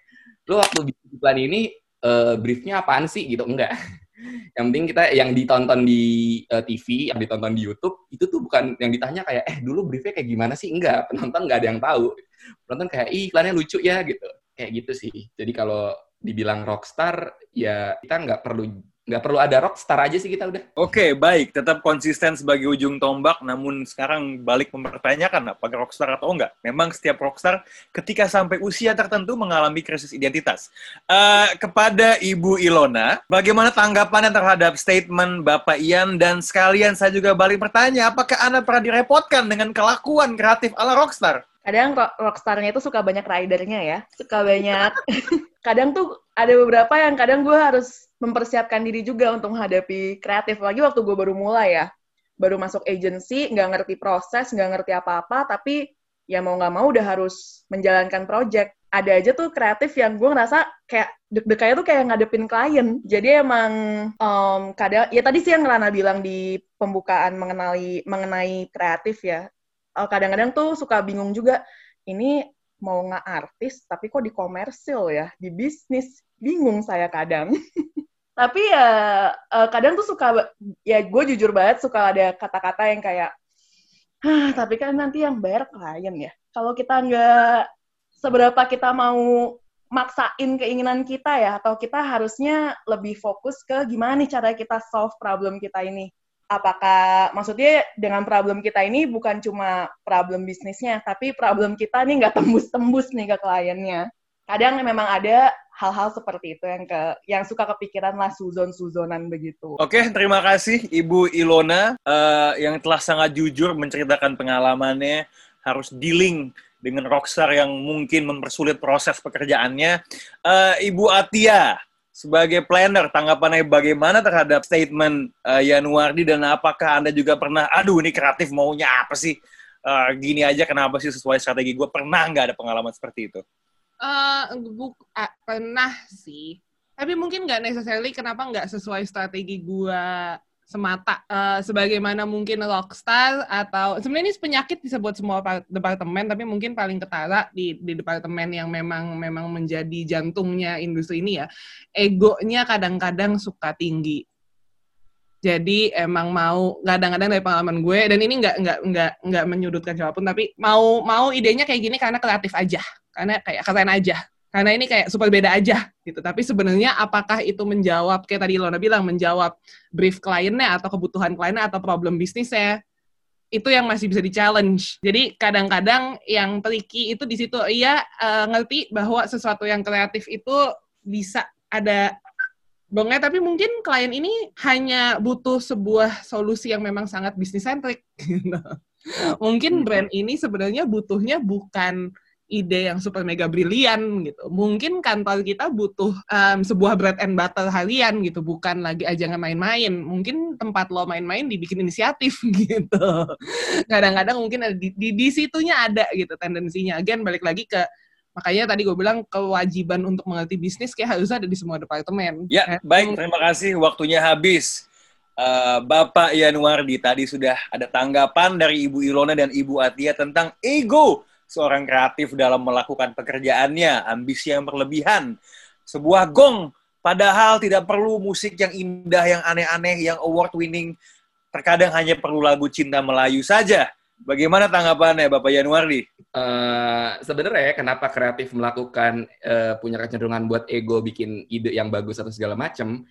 Speaker 5: lu waktu bikin iklan ini eh, briefnya apaan sih? Gitu enggak. <laughs> Yang penting kita yang ditonton di eh, TV yang ditonton di YouTube itu tuh bukan yang ditanya kayak eh dulu briefnya kayak gimana sih? Enggak penonton nggak ada yang tahu. Penonton kayak ih iklannya lucu ya gitu. Kayak gitu sih. Jadi kalau dibilang rockstar ya kita nggak perlu nggak perlu ada rockstar aja sih kita udah
Speaker 2: Oke, baik. Tetap konsisten sebagai ujung tombak, namun sekarang balik mempertanyakan apakah rockstar atau enggak. Memang setiap rockstar ketika sampai usia tertentu mengalami krisis identitas. Eh, kepada Ibu Ilona, bagaimana tanggapannya terhadap statement Bapak Ian dan sekalian saya juga balik bertanya, apakah Anda pernah direpotkan dengan kelakuan kreatif ala rockstar?
Speaker 3: kadang rock, rockstarnya itu suka banyak ridernya ya suka banyak <laughs> kadang tuh ada beberapa yang kadang gue harus mempersiapkan diri juga untuk menghadapi kreatif. Lagi waktu gue baru mulai ya. Baru masuk agency nggak ngerti proses nggak ngerti apa-apa tapi ya mau nggak mau udah harus menjalankan project. Ada aja tuh kreatif yang gue ngerasa kayak deg-degannya tuh kayak ngadepin klien. Jadi emang em, kadang ya tadi sih yang Rana bilang di pembukaan mengenali mengenai kreatif ya. Eh, kadang-kadang tuh suka bingung juga ini mau nggak artis tapi kok di komersil ya di bisnis. Bingung saya kadang. <laughs> Tapi ya eh, kadang tuh suka ya gue jujur banget suka ada kata-kata yang kayak Hah, tapi kan nanti yang bayar klien ya. Kalau kita nggak seberapa kita mau maksain keinginan kita ya atau kita harusnya lebih fokus ke gimana nih cara kita solve problem kita ini apakah maksudnya dengan problem kita ini bukan cuma problem bisnisnya, tapi problem kita nih nggak tembus-tembus nih ke kliennya. Kadang memang ada hal-hal seperti itu yang ke yang suka kepikiran lah suzon-suzonan begitu.
Speaker 2: Oke, terima kasih Ibu Ilona eh, yang telah sangat jujur menceritakan pengalamannya harus dealing dengan rockstar yang mungkin mempersulit proses pekerjaannya. Uh, Ibu Atia, sebagai planner, tanggapannya bagaimana terhadap statement uh, Yanuardi dan apakah Anda juga pernah, aduh ini kreatif maunya apa sih? Uh, gini aja kenapa sih sesuai strategi gue? Pernah nggak ada pengalaman seperti itu?
Speaker 4: Uh, buk, uh, pernah sih. Tapi mungkin nggak necessarily kenapa nggak sesuai strategi gue semata uh, sebagaimana mungkin rockstar atau sebenarnya ini penyakit disebut semua departemen tapi mungkin paling ketara di di departemen yang memang memang menjadi jantungnya industri ini ya egonya kadang-kadang suka tinggi. Jadi emang mau kadang-kadang dari pengalaman gue dan ini nggak nggak nggak nggak menyudutkan siapa pun tapi mau mau idenya kayak gini karena kreatif aja karena kayak keren aja karena ini kayak super beda aja gitu. Tapi sebenarnya apakah itu menjawab kayak tadi Lona bilang menjawab brief kliennya atau kebutuhan kliennya atau problem bisnisnya itu yang masih bisa di challenge. Jadi kadang-kadang yang tricky itu di situ iya uh, ngerti bahwa sesuatu yang kreatif itu bisa ada bongnya tapi mungkin klien ini hanya butuh sebuah solusi yang memang sangat bisnis centric gitu. Mungkin brand ini sebenarnya butuhnya bukan ide yang super mega brilian gitu. Mungkin kantor kita butuh um, sebuah bread and butter harian gitu, bukan lagi ajangan main-main. Mungkin tempat lo main-main dibikin inisiatif <laughs> gitu. Kadang-kadang mungkin ada di, di, di situnya ada gitu tendensinya. Again balik lagi ke makanya tadi gue bilang kewajiban untuk mengerti bisnis kayak harus ada di semua departemen.
Speaker 2: Ya, kan? baik. Terima kasih. Waktunya habis. Uh, Bapak Yanuardi tadi sudah ada tanggapan dari Ibu Ilona dan Ibu Atia tentang ego seorang kreatif dalam melakukan pekerjaannya, ambisi yang berlebihan, sebuah gong, padahal tidak perlu musik yang indah, yang aneh-aneh, yang award-winning, terkadang hanya perlu lagu cinta Melayu saja. Bagaimana tanggapannya Bapak Januari?
Speaker 5: Uh, Sebenarnya kenapa kreatif melakukan uh, punya kecenderungan buat ego bikin ide yang bagus atau segala macam?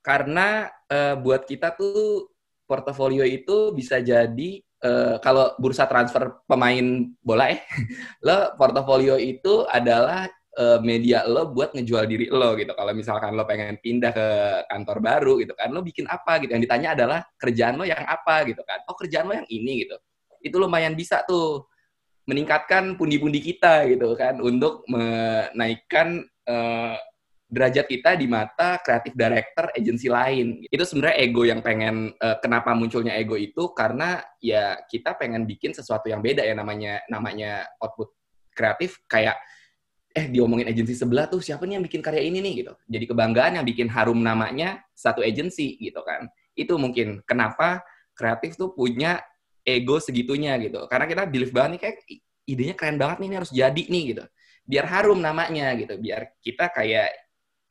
Speaker 5: Karena uh, buat kita tuh portofolio itu bisa jadi uh, kalau bursa transfer pemain bola eh <laughs> lo portofolio itu adalah uh, media lo buat ngejual diri lo gitu. Kalau misalkan lo pengen pindah ke kantor baru gitu kan, lo bikin apa gitu. Yang ditanya adalah kerjaan lo yang apa gitu kan. Oh kerjaan lo yang ini gitu. Itu lumayan bisa tuh meningkatkan pundi-pundi kita gitu kan untuk menaikkan uh, derajat kita di mata kreatif director agensi lain. Itu sebenarnya ego yang pengen uh, kenapa munculnya ego itu karena ya kita pengen bikin sesuatu yang beda ya namanya namanya output kreatif kayak eh diomongin agensi sebelah tuh siapa nih yang bikin karya ini nih gitu. Jadi kebanggaan yang bikin harum namanya satu agensi gitu kan. Itu mungkin kenapa kreatif tuh punya ego segitunya gitu. Karena kita believe banget nih kayak idenya keren banget nih ini harus jadi nih gitu. Biar harum namanya gitu. Biar kita kayak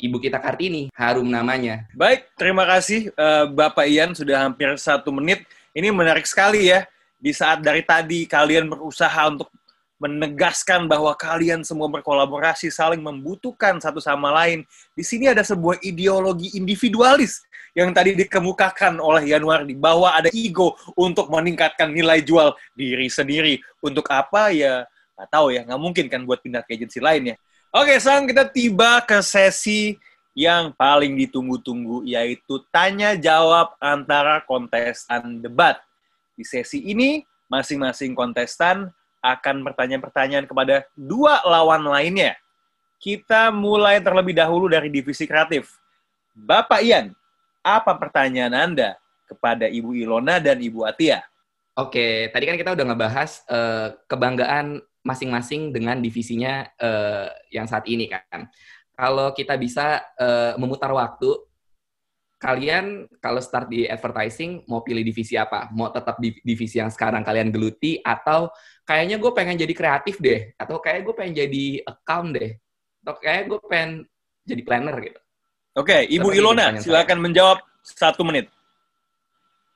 Speaker 5: Ibu kita Kartini, harum namanya.
Speaker 2: Baik, terima kasih uh, Bapak Ian sudah hampir satu menit. Ini menarik sekali ya, di saat dari tadi kalian berusaha untuk menegaskan bahwa kalian semua berkolaborasi, saling membutuhkan satu sama lain. Di sini ada sebuah ideologi individualis yang tadi dikemukakan oleh Yanuardi, bahwa ada ego untuk meningkatkan nilai jual diri sendiri. Untuk apa ya, nggak tahu ya, nggak mungkin kan buat pindah ke agensi lain ya. Oke, sekarang kita tiba ke sesi yang paling ditunggu-tunggu, yaitu tanya jawab antara kontestan debat. Di sesi ini, masing-masing kontestan akan bertanya-pertanyaan kepada dua lawan lainnya. Kita mulai terlebih dahulu dari divisi kreatif. Bapak Ian, apa pertanyaan Anda kepada Ibu Ilona dan Ibu Atia?
Speaker 5: Oke, tadi kan kita udah ngebahas uh, kebanggaan masing-masing dengan divisinya uh, yang saat ini kan. Kalau kita bisa uh, memutar waktu, kalian kalau start di advertising mau pilih divisi apa? Mau tetap di divisi yang sekarang kalian geluti atau kayaknya gue pengen jadi kreatif deh, atau kayak gue pengen jadi account deh, atau kayak gue pengen jadi planner gitu.
Speaker 2: Oke, okay, Ibu Ilona, silakan saya. menjawab satu menit.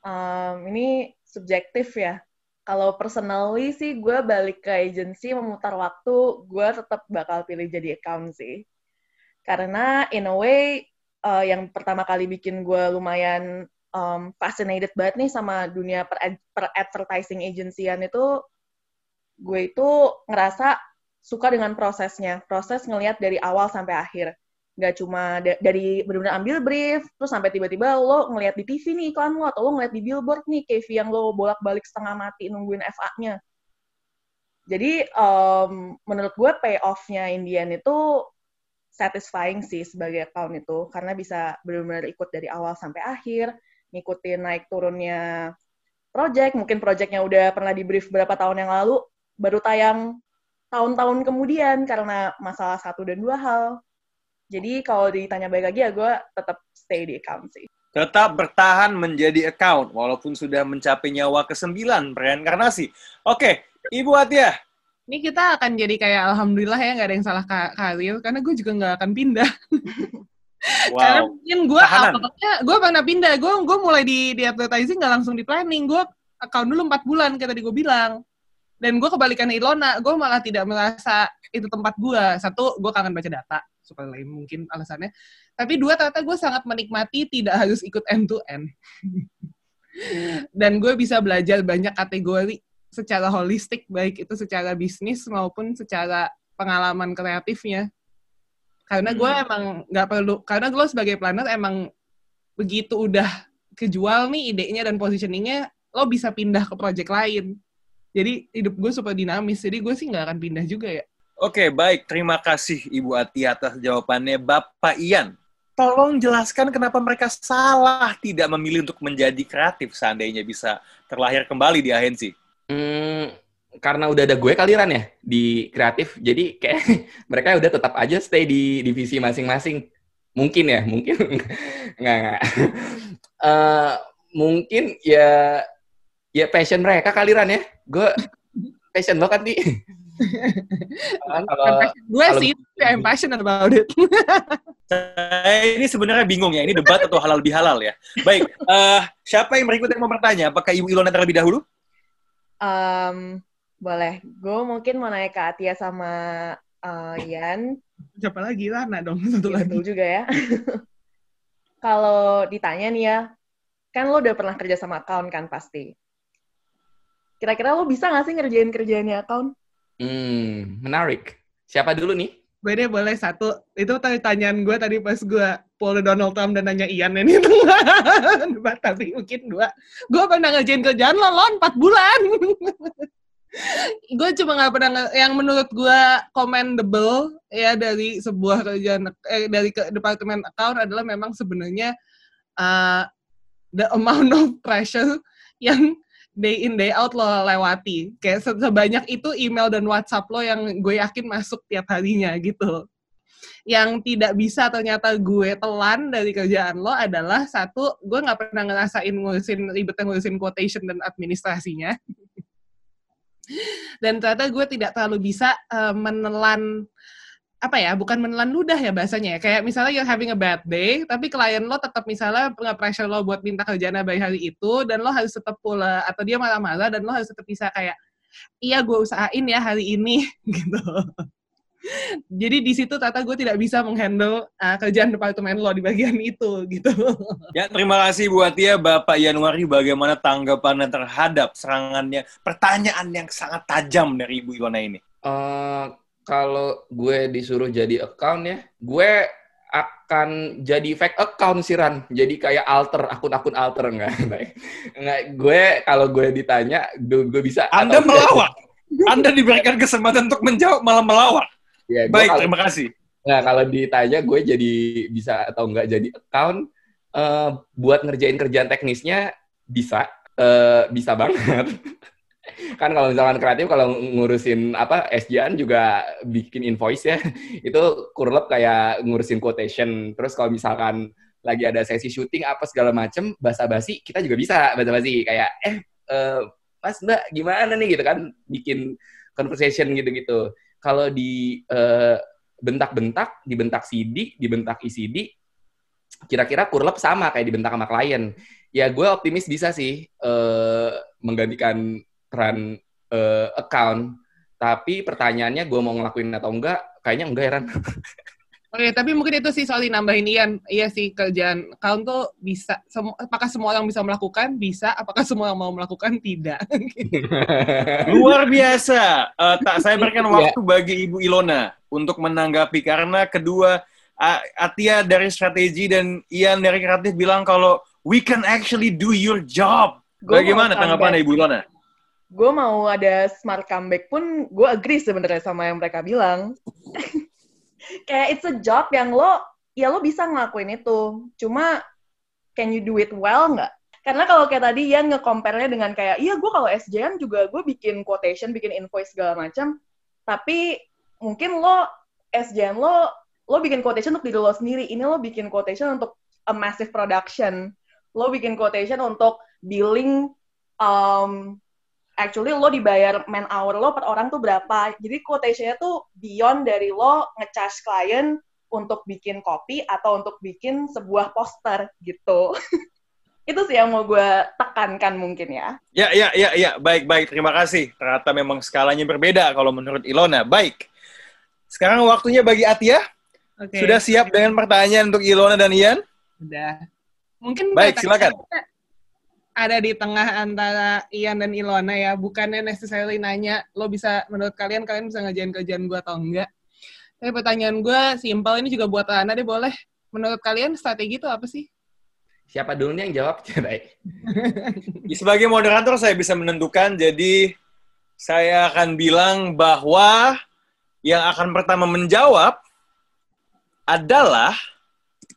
Speaker 3: Um, ini subjektif ya kalau personally sih gue balik ke agency memutar waktu gue tetap bakal pilih jadi account sih. Karena in a way uh, yang pertama kali bikin gue lumayan um, fascinated banget nih sama dunia per, per advertising agencyan itu gue itu ngerasa suka dengan prosesnya. Proses ngelihat dari awal sampai akhir nggak cuma dari benar-benar ambil brief terus sampai tiba-tiba lo ngelihat di TV nih iklan lo atau lo ngelihat di billboard nih KV yang lo bolak-balik setengah mati nungguin FA-nya Jadi um, menurut gue payoff-nya Indian itu satisfying sih sebagai account itu karena bisa benar-benar ikut dari awal sampai akhir, ngikutin naik turunnya project, mungkin projectnya udah pernah di brief berapa tahun yang lalu, baru tayang tahun-tahun kemudian karena masalah satu dan dua hal. Jadi kalau ditanya baik lagi ya gue tetap stay di account sih.
Speaker 2: Tetap bertahan menjadi account walaupun sudah mencapai nyawa ke-9 reinkarnasi. Oke, Ibu Atia.
Speaker 4: Ini kita akan jadi kayak alhamdulillah ya nggak ada yang salah karir karena gue juga nggak akan pindah. <laughs>
Speaker 2: Wow.
Speaker 4: Karena mungkin gue awalnya gue pernah pindah, gue gue mulai di di advertising nggak langsung di planning, gue account dulu empat bulan kayak tadi gue bilang. Dan gue kebalikan Ilona, gue malah tidak merasa itu tempat gue. Satu, gue kangen baca data, supaya lain mungkin alasannya. Tapi dua, ternyata gue sangat menikmati tidak harus ikut end to end. Dan gue bisa belajar banyak kategori secara holistik, baik itu secara bisnis maupun secara pengalaman kreatifnya. Karena gue
Speaker 2: Hmm.
Speaker 4: emang nggak perlu, karena gue sebagai planner emang begitu udah kejual nih idenya dan positioningnya, lo bisa pindah ke project lain. Jadi hidup gue super dinamis, jadi gue sih nggak akan pindah juga ya.
Speaker 2: Oke, baik. Terima kasih Ibu Atia atas jawabannya. Bapak Ian, tolong jelaskan kenapa mereka salah tidak memilih untuk menjadi kreatif seandainya bisa terlahir kembali di agensi.
Speaker 5: Hmm, karena udah ada gue kaliran ya di kreatif, jadi kayak <laughs> mereka udah tetap aja stay di divisi masing-masing. Mungkin ya, mungkin <laughs> nggak nggak. <laughs> Eh, mungkin ya ya passion mereka kaliran ya. Gue passion lo kan nih. <laughs> Kalau
Speaker 4: gue
Speaker 5: kalau-
Speaker 4: sih, tapi I'm passionate about it. <laughs>
Speaker 2: Saya ini sebenarnya bingung ya, ini debat atau halal bihalal ya. Baik, eh, siapa yang berikut yang mau bertanya? Apakah Ibu Ilona terlebih dahulu?
Speaker 3: Um, boleh. Gue mungkin mau naik ke Atia sama uh, Ian.
Speaker 4: Siapa lagi? Lana dong, satu
Speaker 3: Iya,
Speaker 4: lagi.
Speaker 3: betul juga ya. <laughs> Kalau ditanya nih ya, kan lo udah pernah kerja sama account kan pasti. Kira-kira lo bisa nggak sih ngerjain kerjaannya account?
Speaker 5: Hmm, menarik. Siapa dulu nih?
Speaker 4: Gue deh boleh satu. Itu tanyaan gue tadi pas gue poll Donald Trump dan nanya Ian ini. <laughs> Debat, tapi mungkin dua. Gue pernah ngerjain kerjaan lo, lo 4 bulan. <laughs> gue cuma nggak pernah nge- yang menurut gue commendable ya dari sebuah kerjaan eh, dari ke departemen account adalah memang sebenarnya uh, the amount of pressure yang day in day out lo lewati. Kayak se- sebanyak itu email dan WhatsApp lo yang gue yakin masuk tiap harinya gitu. Yang tidak bisa ternyata gue telan dari kerjaan lo adalah satu gue nggak pernah ngerasain ngurusin ribetnya ngurusin quotation dan administrasinya. <laughs> Dan ternyata gue tidak terlalu bisa eh, menelan apa ya bukan menelan ludah ya bahasanya ya kayak misalnya you're having a bad day tapi klien lo tetap misalnya nge-pressure lo buat minta kerjaan by hari itu dan lo harus tetap pula atau dia marah-marah dan lo harus tetap bisa kayak iya gue usahain ya hari ini <laughs> gitu jadi di situ ternyata gue tidak bisa menghandle uh, kerjaan departemen lo di bagian itu gitu
Speaker 2: Ya, terima kasih Bu Atia. Bapak Januari, bagaimana tanggapannya terhadap serangannya, pertanyaan yang sangat tajam dari Ibu Ilona ini?
Speaker 5: Eh, kalau gue disuruh jadi account ya, gue akan jadi fake account sih Ran. Jadi kayak alter, akun-akun alter enggak. <laughs> enggak. Gue kalau gue ditanya, gue, gue bisa
Speaker 2: Anda melawak. Anda diberikan kesempatan untuk menjawab, malah melawak.
Speaker 5: Ya,
Speaker 2: Baik,
Speaker 5: kalau-
Speaker 2: terima kasih.
Speaker 5: Nah, kalau ditanya gue jadi bisa atau enggak jadi account, eh, buat ngerjain kerjaan teknisnya bisa, eh, bisa banget. <laughs> kan kalau misalkan kreatif, kalau ngurusin apa SJN juga bikin invoice ya, <laughs> itu kurlep kayak ngurusin quotation. Terus kalau misalkan lagi ada sesi syuting apa segala macem, basa-basi kita juga bisa basa-basi kayak eh, Mas Mbak gimana nih gitu kan, bikin conversation gitu-gitu. Kalau di eh, bentak-bentak, dibentak CD, dibentak ECD, kira-kira kurlep sama kayak dibentak sama klien. Ya gue optimis bisa sih eh, menggantikan peran eh, account. Tapi pertanyaannya gue mau ngelakuin atau enggak, kayaknya enggak ya Ran. <laughs>
Speaker 4: Oke, tapi mungkin itu sih soal nambahin Ian. Iya sih, kerjaan account tuh bisa. Semu- apakah semua orang bisa melakukan? Bisa. Apakah semua orang mau melakukan? Tidak. <laughs>
Speaker 2: Luar biasa. Eh, tak saya berikan
Speaker 5: Iya.
Speaker 2: waktu bagi Ibu Ilona untuk menanggapi karena kedua A- Atia dari strategi dan Ian dari kreatif bilang kalau we can actually do your job.
Speaker 3: Gua
Speaker 2: Bagaimana tanggapannya
Speaker 3: comeback.
Speaker 2: Ibu Ilona?
Speaker 3: Gue mau ada smart comeback pun gue agree sebenarnya sama yang mereka bilang. <laughs> kayak it's a job yang lo ya lo bisa ngelakuin itu. Cuma can you do it well nggak? Karena kalau kayak tadi ya nge-compare-nya dengan kayak, iya gue kalau SJM juga gue bikin quotation, bikin invoice segala macam, tapi mungkin lo SJM lo lo bikin quotation untuk diri lo sendiri, ini lo bikin quotation untuk a massive production, lo bikin quotation untuk billing, um, actually lo dibayar man hour lo per orang tuh berapa, jadi quotationnya tuh beyond dari lo nge-charge klien untuk bikin kopi atau untuk bikin sebuah poster gitu. <laughs> itu sih yang mau gue tekankan mungkin ya.
Speaker 2: Ya, ya, ya, ya. Baik, baik. Terima kasih. Ternyata memang skalanya berbeda kalau menurut Ilona. Baik. Sekarang waktunya bagi Atia.
Speaker 4: Oke.
Speaker 2: Sudah siap dengan pertanyaan untuk Ilona dan Ian?
Speaker 4: Udah. Mungkin
Speaker 2: Baik, silakan.
Speaker 4: kita Ada di tengah antara Ian dan Ilona ya, bukannya necessarily nanya lo bisa menurut kalian kalian bisa ngerjain kerjaan gue atau enggak. Tapi pertanyaan gue simpel ini juga buat Ana deh boleh. Menurut kalian strategi itu apa sih?
Speaker 5: Siapa dulu nih yang jawab? <laughs>
Speaker 2: Ya, <laughs> Sebagai moderator saya bisa menentukan, jadi saya akan bilang bahwa yang akan pertama menjawab adalah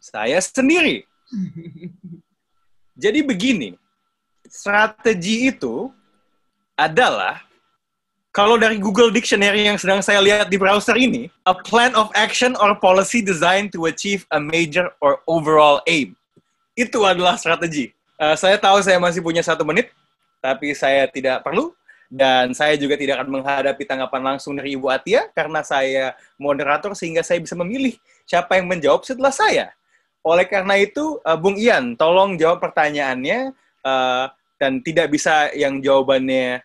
Speaker 2: saya sendiri. <laughs> Jadi begini, strategi itu adalah kalau dari Google Dictionary yang sedang saya lihat di browser ini, a plan of action or policy designed to achieve a major or overall aim. Itu adalah strategi. Eh, saya tahu saya masih punya satu menit, tapi saya tidak perlu. Dan saya juga tidak akan menghadapi tanggapan langsung dari Ibu Atia, karena saya moderator sehingga saya bisa memilih siapa yang menjawab setelah saya. Oleh karena itu, eh, Bung Ian, tolong jawab pertanyaannya, eh, dan tidak bisa yang jawabannya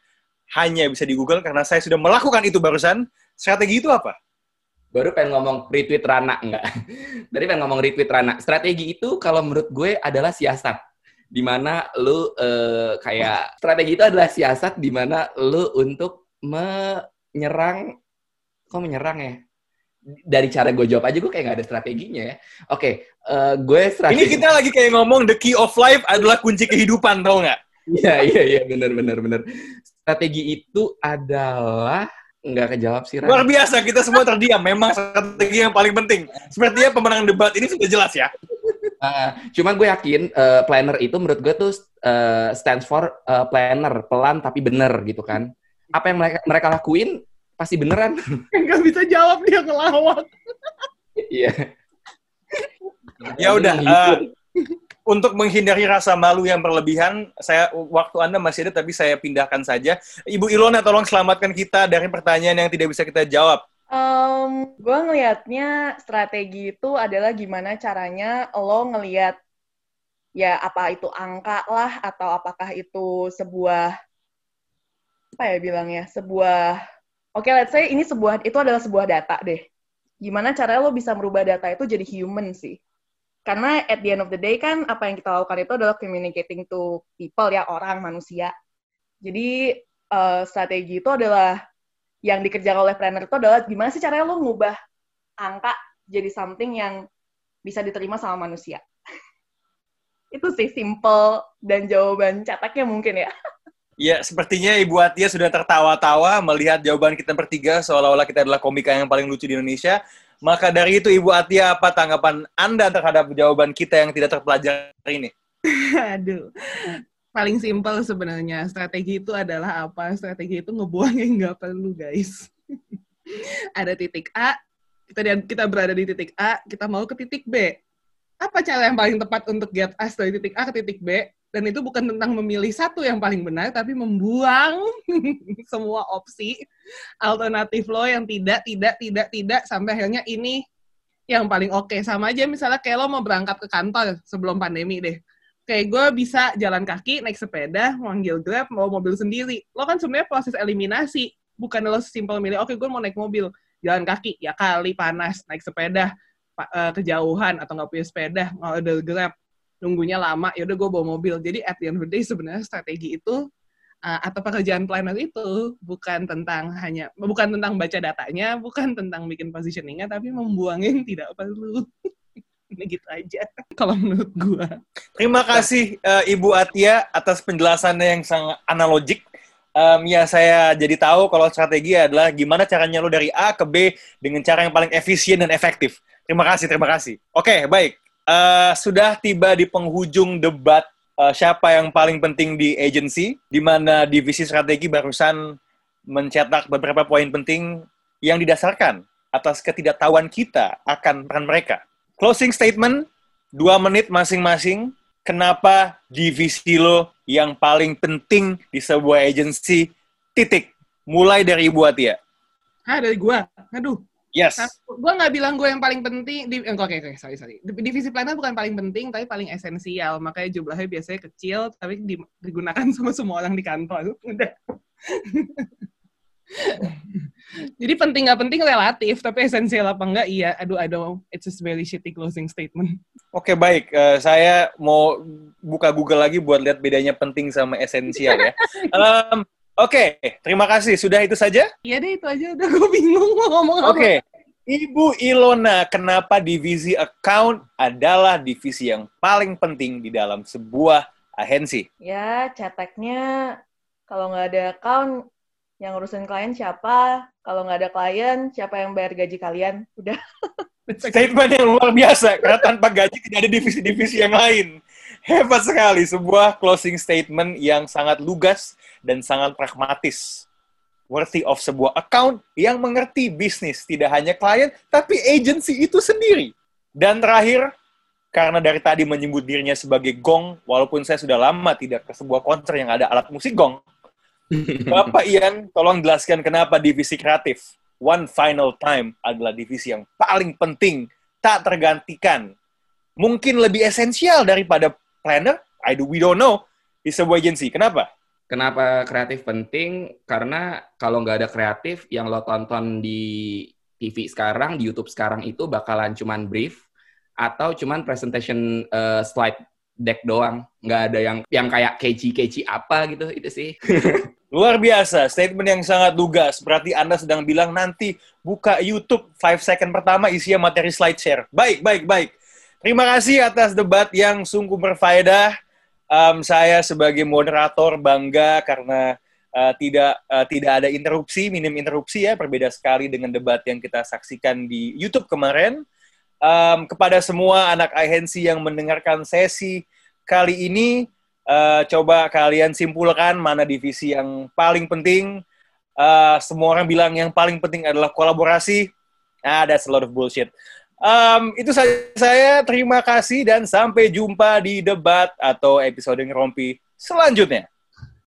Speaker 2: hanya bisa di Google, karena saya sudah melakukan itu barusan. Strategi itu apa?
Speaker 5: Baru pengen ngomong retweet Rana, enggak? <laughs> Tadi pengen ngomong retweet Rana. Strategi itu kalau menurut gue adalah siasat. Di mana lu eh, kayak, strategi itu adalah siasat di mana lu untuk menyerang, kok menyerang ya? Dari cara gue jawab aja, gue kayak gak ada strateginya ya. Oke, eh, gue strategi...
Speaker 2: Ini kita lagi kayak ngomong the key of life adalah kunci kehidupan, tau nggak?
Speaker 5: Iya, iya, iya, benar, benar, benar. Strategi itu adalah nggak kejawab sih.
Speaker 2: Luar biasa, kita semua terdiam. Memang strategi yang paling penting. Sepertinya pemenang debat ini sudah jelas ya.
Speaker 5: Ah, cuman gue yakin eh, planner itu menurut gue tuh eh, stands for eh, planner, pelan tapi bener gitu kan. Apa yang mereka mereka lakuin pasti beneran. <laughs>
Speaker 4: Nggak bisa jawab dia ngelawak.
Speaker 5: Iya.
Speaker 2: Ya udah, eh, untuk menghindari rasa malu yang berlebihan, saya waktu Anda masih ada tapi saya pindahkan saja. Ibu Ilona tolong selamatkan kita dari pertanyaan yang tidak bisa kita jawab.
Speaker 3: Um, gue ngelihatnya strategi itu adalah gimana caranya lo ngelihat ya apa itu angka lah atau apakah itu sebuah apa ya bilangnya sebuah oke let's say ini sebuah itu adalah sebuah data deh gimana caranya lo bisa merubah data itu jadi human sih karena at the end of the day kan apa yang kita lakukan itu adalah communicating to people ya orang manusia jadi eh, strategi itu adalah yang dikerjakan oleh planner itu adalah gimana sih caranya lo ngubah angka jadi something yang bisa diterima sama manusia. <laughs> itu sih simple dan jawaban cetaknya mungkin ya. <laughs>
Speaker 2: Ya, sepertinya Ibu Atia sudah tertawa-tawa melihat jawaban kita bertiga seolah-olah kita adalah komika yang paling lucu di Indonesia. Maka dari itu Ibu Atia, apa tanggapan Anda terhadap jawaban kita yang tidak terpelajari ini? <laughs>
Speaker 4: Aduh. Paling simpel sebenarnya. Strategi itu adalah apa? Strategi itu ngebuang yang nggak perlu, guys. <laughs> Ada titik A, kita kita berada di titik A, kita mau ke titik B. Apa cara yang paling tepat untuk get us dari titik A ke titik B? Dan itu bukan tentang memilih satu yang paling benar, tapi membuang <laughs> semua opsi alternatif lo yang tidak, tidak, tidak, tidak, sampai akhirnya ini yang paling oke. Sama aja misalnya kayak lo mau berangkat ke kantor sebelum pandemi deh kayak gue bisa jalan kaki, naik sepeda, manggil Grab, mau mobil sendiri. Lo kan sebenarnya proses eliminasi. Bukan lo simpel milih, oke gue mau naik mobil, jalan kaki, ya kali panas, naik sepeda, eh, kejauhan, atau nggak punya sepeda, ada Grab, nunggunya lama, yaudah gue bawa mobil. Jadi at the end of the day sebenarnya strategi itu eh, atau pekerjaan planner itu bukan tentang hanya bukan tentang baca datanya, bukan tentang bikin positioningnya, tapi membuang yang <laughs> tidak perlu. <laughs> Ini gitu aja <laughs> kalau menurut gue.
Speaker 2: Terima kasih eh, Ibu Atia atas penjelasannya yang sangat analogik. Um, ya saya jadi tahu kalau strategi adalah gimana caranya lo dari A ke B dengan cara yang paling efisien dan efektif. Terima kasih, terima kasih. Oke, baik. Uh, sudah tiba di penghujung debat uh, siapa yang paling penting di agency, di mana divisi strategi barusan mencetak beberapa poin penting yang didasarkan atas ketidaktahuan kita akan peran mereka. Closing statement, dua menit masing-masing. Kenapa divisi lo yang paling penting di sebuah agency? Titik. Mulai dari Ibu Atia.
Speaker 4: Ah, dari gua. Aduh.
Speaker 2: Yes.
Speaker 4: Nah, gue nggak bilang gue yang paling penting. Di, eh, oke, okay, okay, sorry, sorry. Divisi planner bukan paling penting, tapi paling esensial. Makanya jumlahnya biasanya kecil, tapi digunakan sama semua orang di kantor. <laughs> Udah. Jadi penting nggak penting relatif, tapi esensial apa enggak iya. Aduh, aduh, it's a very shitty closing statement.
Speaker 2: Oke, baik. Uh, saya mau buka Google lagi buat lihat bedanya penting sama esensial ya. <laughs> um, Oke, okay, terima kasih. Sudah itu saja?
Speaker 4: Iya deh, itu aja. Udah gue bingung mau ngomong apa.
Speaker 2: Oke. Okay. Ibu Ilona, kenapa divisi account adalah divisi yang paling penting di dalam sebuah agensi?
Speaker 3: Ya, ceteknya kalau nggak ada account, yang urusin klien siapa? Kalau nggak ada klien, siapa yang bayar gaji kalian? Udah.
Speaker 2: Statement yang luar biasa, karena tanpa gaji tidak ada divisi-divisi yang lain. Hebat sekali, sebuah closing statement yang sangat lugas dan sangat pragmatis. Worthy of sebuah account yang mengerti bisnis, tidak hanya klien, tapi agency itu sendiri. Dan terakhir, karena dari tadi menyebut dirinya sebagai gong, walaupun saya sudah lama tidak ke sebuah konser yang ada alat musik gong, <laughs> Bapak Ian, tolong jelaskan kenapa divisi kreatif One Final Time adalah divisi yang paling penting, tak tergantikan, mungkin lebih esensial daripada planner, I do, we don't know, di sebuah agensi. Kenapa?
Speaker 5: Kenapa kreatif penting? Karena kalau nggak ada kreatif, yang lo tonton di TV sekarang, di YouTube sekarang itu bakalan cuman brief, atau cuman presentation uh, slide deck doang. Nggak ada yang yang kayak keci-keci apa gitu, itu sih. <laughs>
Speaker 2: Luar biasa, statement yang sangat lugas. Berarti Anda sedang bilang nanti buka YouTube 5 second pertama isinya materi slide share. Baik, baik, baik. Terima kasih atas debat yang sungguh berfaedah. Um, saya sebagai moderator bangga karena uh, tidak uh, tidak ada interupsi, minim interupsi ya, berbeda sekali dengan debat yang kita saksikan di YouTube kemarin. Um, kepada semua anak agensi yang mendengarkan sesi kali ini, uh, coba kalian simpulkan mana divisi yang paling penting. Uh, semua orang bilang yang paling penting adalah kolaborasi. Ah, that's a lot of bullshit. Um, itu saja saya. Terima kasih dan sampai jumpa di debat atau episode ngerompi selanjutnya.